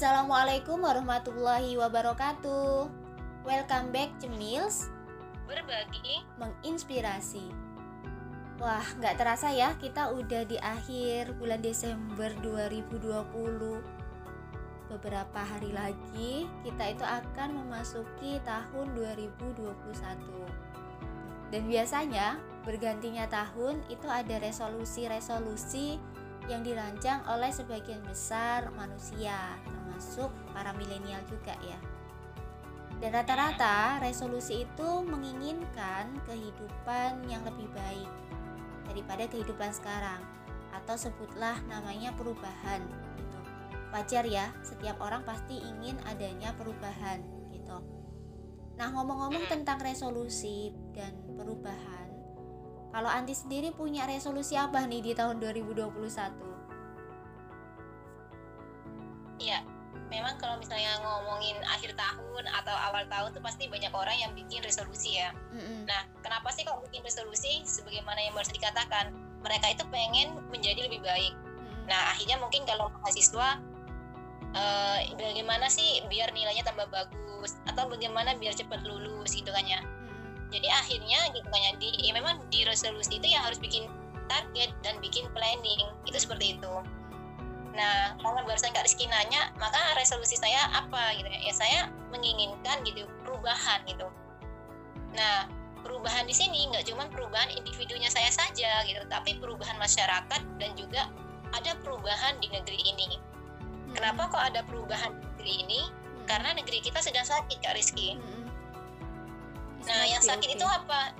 Assalamualaikum warahmatullahi wabarakatuh. Welcome back Cemils berbagi menginspirasi. Wah, nggak terasa ya kita udah di akhir bulan Desember 2020. Beberapa hari lagi kita itu akan memasuki tahun 2021. Dan biasanya bergantinya tahun itu ada resolusi-resolusi yang dirancang oleh sebagian besar manusia, termasuk para milenial juga ya. Dan rata-rata resolusi itu menginginkan kehidupan yang lebih baik daripada kehidupan sekarang atau sebutlah namanya perubahan gitu. Wajar ya, setiap orang pasti ingin adanya perubahan gitu. Nah, ngomong-ngomong tentang resolusi dan perubahan, kalau Anti sendiri punya resolusi apa nih di tahun 2021? Iya, memang kalau misalnya ngomongin akhir tahun atau awal tahun tuh pasti banyak orang yang bikin resolusi ya. Mm-mm. Nah, kenapa sih kalau bikin resolusi? Sebagaimana yang baru dikatakan, mereka itu pengen menjadi lebih baik. Mm-mm. Nah, akhirnya mungkin kalau mahasiswa, eh, bagaimana sih biar nilainya tambah bagus atau bagaimana biar cepat lulus gitu kan ya. Mm-mm. Jadi akhirnya gitu kan ya, di, ya memang di resolusi itu yang harus bikin target dan bikin planning itu seperti itu. Nah, karena barusan Kak Rizky nanya, maka resolusi saya apa gitu ya? Ya saya menginginkan gitu perubahan gitu. Nah, perubahan di sini nggak cuma perubahan individunya saya saja gitu, tapi perubahan masyarakat dan juga ada perubahan di negeri ini. Mm-mm. Kenapa kok ada perubahan di negeri ini? Mm-mm. Karena negeri kita sedang sakit Kak Rizky. Mm-mm. Nah, yang sakit oke. itu apa?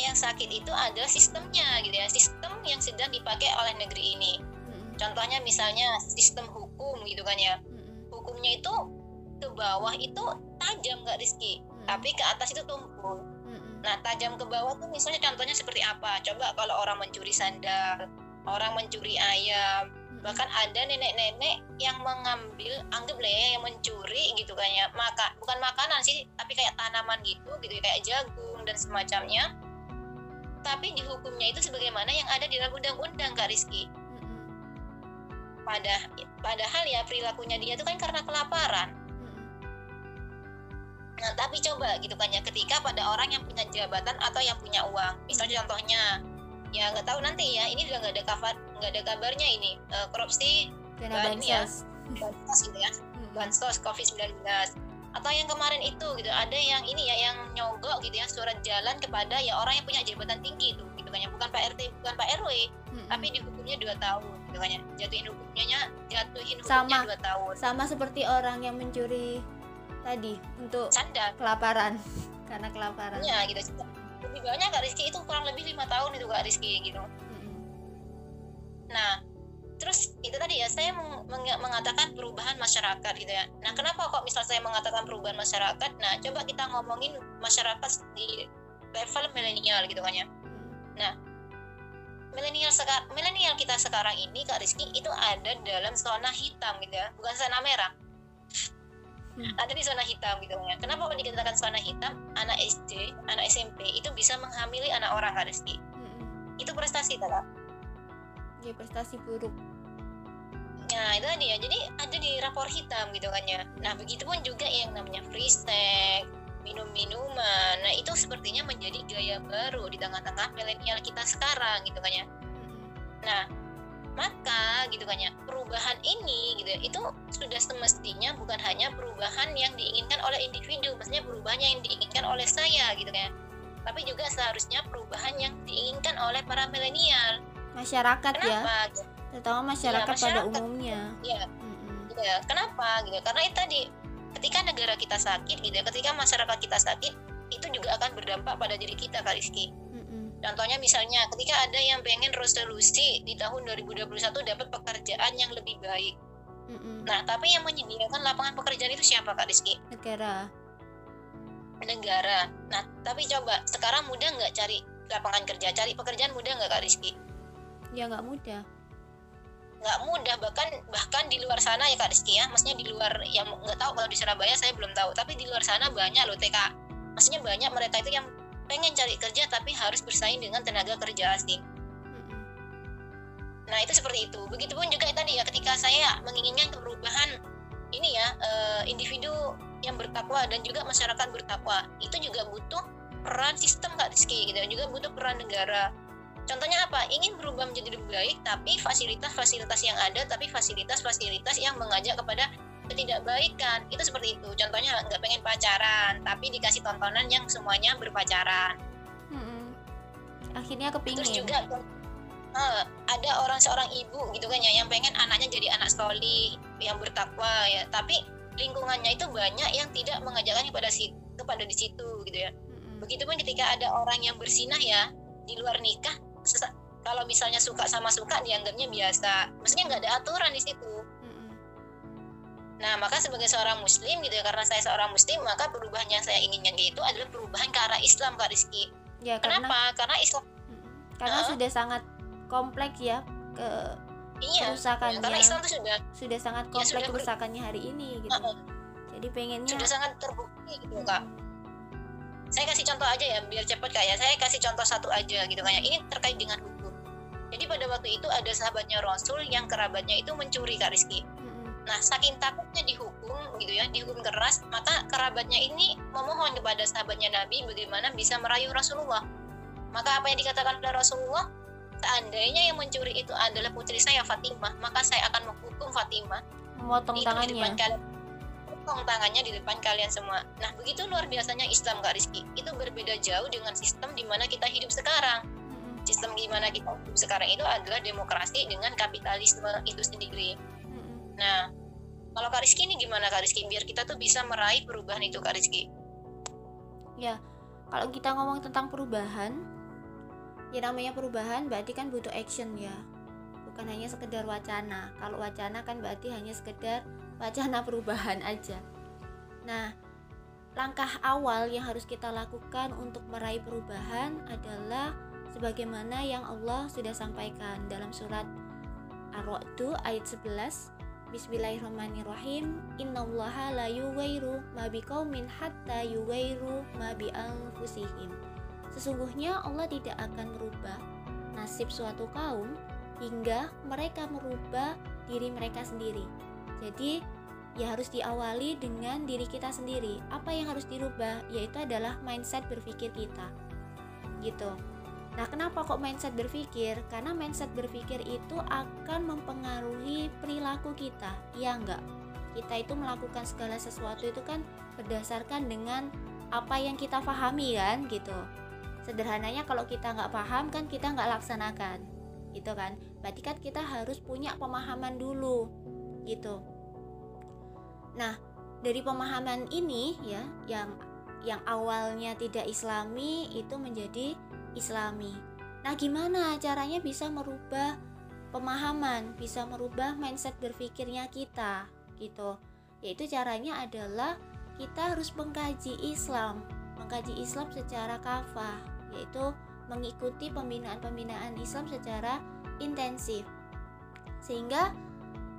Yang sakit itu adalah sistemnya gitu ya, sistem yang sedang dipakai oleh negeri ini. Contohnya misalnya sistem hukum gitu kan ya. Hukumnya itu ke bawah itu tajam nggak Rizky, Mm-mm. tapi ke atas itu tumpul. Nah, tajam ke bawah tuh misalnya contohnya seperti apa? Coba kalau orang mencuri sandal, orang mencuri ayam, bahkan ada nenek-nenek yang mengambil anggap lah ya yang mencuri gitu kan ya maka bukan makanan sih tapi kayak tanaman gitu gitu kayak jagung dan semacamnya tapi dihukumnya itu sebagaimana yang ada di dalam undang-undang Kak Rizky. Pada padahal ya perilakunya dia itu kan karena kelaparan Mm-mm. nah tapi coba gitu kan ya ketika pada orang yang punya jabatan atau yang punya uang misalnya contohnya ya nggak tahu nanti ya ini udah nggak ada kabar nggak ada kabarnya ini eh, korupsi Dana Bahan ya. bansos. gitu ya Mm-mm. bansos COVID-19 atau yang kemarin itu gitu ada yang ini ya yang nyogok gitu ya surat jalan kepada ya orang yang punya jabatan tinggi itu gitu kan ya bukan Pak RT bukan Pak RW Mm-mm. tapi dihukumnya dua tahun gitu kan ya jatuhin hukumnya jatuhin Sama. hukumnya dua tahun sama seperti orang yang mencuri tadi untuk canda kelaparan karena kelaparan. ya gitu lebih banyak Kak Rizky itu kurang lebih lima tahun itu Kak Rizky gitu Mm-mm. Nah, terus itu tadi ya saya meng- meng- mengatakan perubahan masyarakat gitu ya. Nah, kenapa kok misal saya mengatakan perubahan masyarakat? Nah, coba kita ngomongin masyarakat di level milenial gitu kan ya. Milenial sekarang milenial kita sekarang ini Kak Rizky itu ada dalam zona hitam gitu ya, bukan zona merah. Hmm. Ada di zona hitam gitu ya. Kenapa kok dikatakan zona hitam? Anak SD, anak SMP itu bisa menghamili anak orang Kak Rizky. Mm-mm. Itu prestasi tak? Ya prestasi buruk. Nah itu tadi ya, jadi ada di rapor hitam gitu kan ya. Nah begitu pun juga yang namanya free minum-minuman. Nah itu sepertinya menjadi gaya baru di tengah-tengah milenial kita sekarang gitu kan ya. Nah maka gitu kan ya, perubahan ini gitu ya, itu sudah semestinya bukan hanya perubahan yang diinginkan oleh individu, maksudnya perubahan yang diinginkan oleh saya gitu kan ya. Tapi juga seharusnya perubahan yang diinginkan oleh para milenial. Masyarakat ya, Kenapa? Gitu. terutama masyarakat, pada masyarakat. umumnya. Ya, Mm-mm. gitu ya. Kenapa gitu? Karena itu tadi ketika negara kita sakit gitu ya, ketika masyarakat kita sakit itu juga akan berdampak pada diri kita Kak Rizky. Contohnya misalnya ketika ada yang pengen resolusi di tahun 2021 dapat pekerjaan yang lebih baik. Nah, tapi yang menyediakan lapangan pekerjaan itu siapa Kak Rizky? Negara. Negara. Nah, tapi coba sekarang mudah nggak cari lapangan kerja, cari pekerjaan mudah nggak Kak Rizky? Ya nggak mudah. Nggak mudah bahkan bahkan di luar sana ya kak Rizky ya. Maksudnya di luar yang nggak tahu kalau di Surabaya saya belum tahu. Tapi di luar sana banyak loh TK maksudnya banyak mereka itu yang pengen cari kerja tapi harus bersaing dengan tenaga kerja asing nah itu seperti itu. Begitupun juga tadi ya ketika saya menginginkan perubahan ini ya uh, individu yang bertakwa dan juga masyarakat bertakwa itu juga butuh peran sistem kak Rizky gitu. Juga butuh peran negara contohnya apa? Ingin berubah menjadi lebih baik tapi fasilitas-fasilitas yang ada tapi fasilitas-fasilitas yang mengajak kepada ketidakbaikan. Itu seperti itu. Contohnya nggak pengen pacaran tapi dikasih tontonan yang semuanya berpacaran. Hmm. akhirnya kepingin. Terus juga uh, ada orang seorang ibu gitu kan ya yang pengen anaknya jadi anak soli yang bertakwa ya. Tapi lingkungannya itu banyak yang tidak mengajarkan kepada si kepada di situ gitu ya. Begitupun ketika ada orang yang bersinah ya di luar nikah kalau misalnya suka sama suka dianggapnya biasa. Maksudnya nggak ada aturan di situ. Nah maka sebagai seorang muslim gitu ya karena saya seorang muslim maka perubahan yang saya inginkan itu adalah perubahan ke arah Islam Kak Rizky. Ya, kenapa? Karena, Islam karena uh, sudah sangat kompleks ya ke iya, kerusakannya. Karena Islam itu sudah sudah sangat kompleks ya, sudah kerusakannya hari ini gitu. Uh, jadi pengennya sudah sangat terbukti gitu hmm. Saya kasih contoh aja ya biar cepet kak ya. Saya kasih contoh satu aja gitu kan ya. Ini terkait dengan hukum. Jadi pada waktu itu ada sahabatnya Rasul yang kerabatnya itu mencuri kak Rizky. Nah saking takutnya dihukum gitu ya dihukum keras maka kerabatnya ini memohon kepada sahabatnya Nabi bagaimana bisa merayu Rasulullah. Maka apa yang dikatakan oleh Rasulullah? Seandainya yang mencuri itu adalah putri saya Fatimah maka saya akan menghukum Fatimah. Memotong tangannya potong tangannya di depan kalian semua. Nah, begitu luar biasanya Islam Kak Rizky. Itu berbeda jauh dengan sistem di mana kita hidup sekarang. Sistem di mana kita hidup sekarang itu adalah demokrasi dengan kapitalisme itu sendiri. Nah, kalau Kak Rizky ini gimana Kak Rizky? Biar kita tuh bisa meraih perubahan itu Kak Rizky. Ya, kalau kita ngomong tentang perubahan, ya namanya perubahan berarti kan butuh action ya bukan hanya sekedar wacana kalau wacana kan berarti hanya sekedar wacana perubahan aja. Nah, langkah awal yang harus kita lakukan untuk meraih perubahan adalah sebagaimana yang Allah sudah sampaikan dalam surat Ar-Ra'd ayat 11 Bismillahirrahmanirrahim. Innallaha la yughayyiru ma biqaumin hatta yughayyiru ma bi anfusihim Sesungguhnya Allah tidak akan merubah nasib suatu kaum hingga mereka merubah diri mereka sendiri jadi ya harus diawali dengan diri kita sendiri. Apa yang harus dirubah yaitu adalah mindset berpikir kita. Gitu. Nah, kenapa kok mindset berpikir? Karena mindset berpikir itu akan mempengaruhi perilaku kita. Iya enggak? Kita itu melakukan segala sesuatu itu kan berdasarkan dengan apa yang kita pahami kan gitu. Sederhananya kalau kita nggak paham kan kita nggak laksanakan gitu kan. Berarti kan kita harus punya pemahaman dulu gitu Nah, dari pemahaman ini ya yang yang awalnya tidak islami itu menjadi islami. Nah, gimana caranya bisa merubah pemahaman, bisa merubah mindset berpikirnya kita gitu. Yaitu caranya adalah kita harus mengkaji Islam, mengkaji Islam secara kafah, yaitu mengikuti pembinaan-pembinaan Islam secara intensif. Sehingga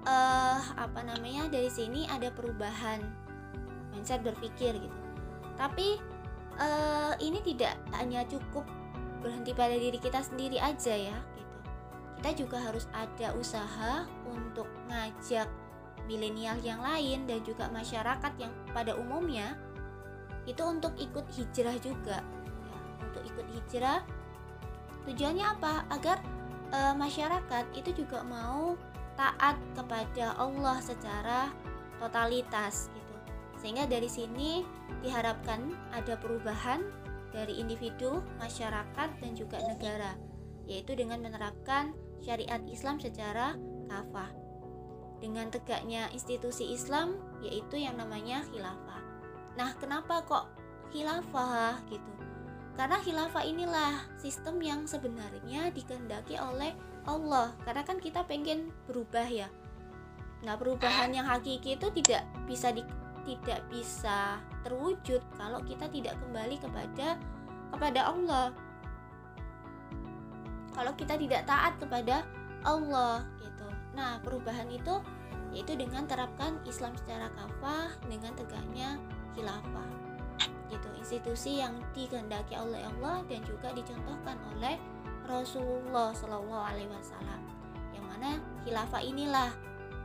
uh, apa namanya dari sini ada perubahan mindset berpikir gitu. Tapi uh, ini tidak hanya cukup berhenti pada diri kita sendiri aja ya gitu. Kita juga harus ada usaha untuk ngajak milenial yang lain dan juga masyarakat yang pada umumnya itu untuk ikut hijrah juga ya, untuk ikut hijrah tujuannya apa? Agar e, masyarakat itu juga mau taat kepada Allah secara totalitas gitu. Sehingga dari sini diharapkan ada perubahan dari individu, masyarakat dan juga negara, yaitu dengan menerapkan syariat Islam secara kafah. Dengan tegaknya institusi Islam yaitu yang namanya khilafah. Nah, kenapa kok khilafah gitu? Karena khilafah inilah sistem yang sebenarnya dikehendaki oleh Allah. Karena kan kita pengen berubah ya. Nah perubahan yang hakiki itu tidak bisa di, tidak bisa terwujud kalau kita tidak kembali kepada kepada Allah. Kalau kita tidak taat kepada Allah gitu. Nah perubahan itu yaitu dengan terapkan Islam secara kafah dengan tegaknya khilafah gitu. Institusi yang dikehendaki oleh Allah dan juga dicontohkan oleh Rasulullah Shallallahu Alaihi Wasallam. Yang mana khilafah inilah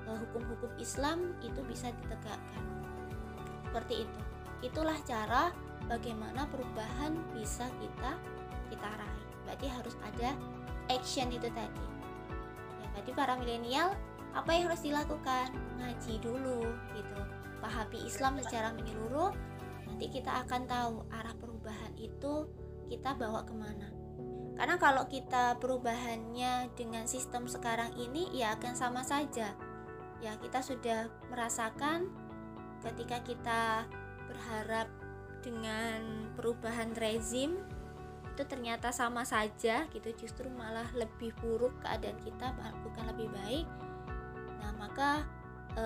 eh, hukum-hukum Islam itu bisa ditegakkan. Seperti itu. Itulah cara bagaimana perubahan bisa kita kita raih. Berarti harus ada action itu tadi. Ya berarti para milenial apa yang harus dilakukan? Ngaji dulu gitu. Pahami Islam secara menyeluruh nanti kita akan tahu arah perubahan itu kita bawa ke mana karena kalau kita perubahannya dengan sistem sekarang ini ya akan sama saja. Ya kita sudah merasakan ketika kita berharap dengan perubahan rezim itu ternyata sama saja gitu. Justru malah lebih buruk keadaan kita bukan lebih baik. Nah maka e,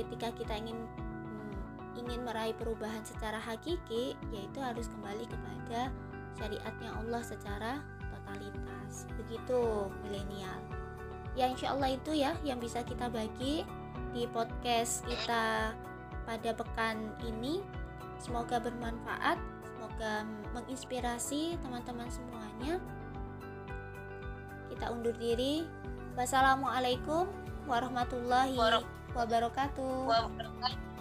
ketika kita ingin mm, ingin meraih perubahan secara hakiki yaitu harus kembali kepada syariatnya Allah secara totalitas. Begitu milenial. Ya insya Allah itu ya yang bisa kita bagi di podcast kita pada pekan ini. Semoga bermanfaat semoga menginspirasi teman-teman semuanya. Kita undur diri. Wassalamualaikum warahmatullahi wabarakatuh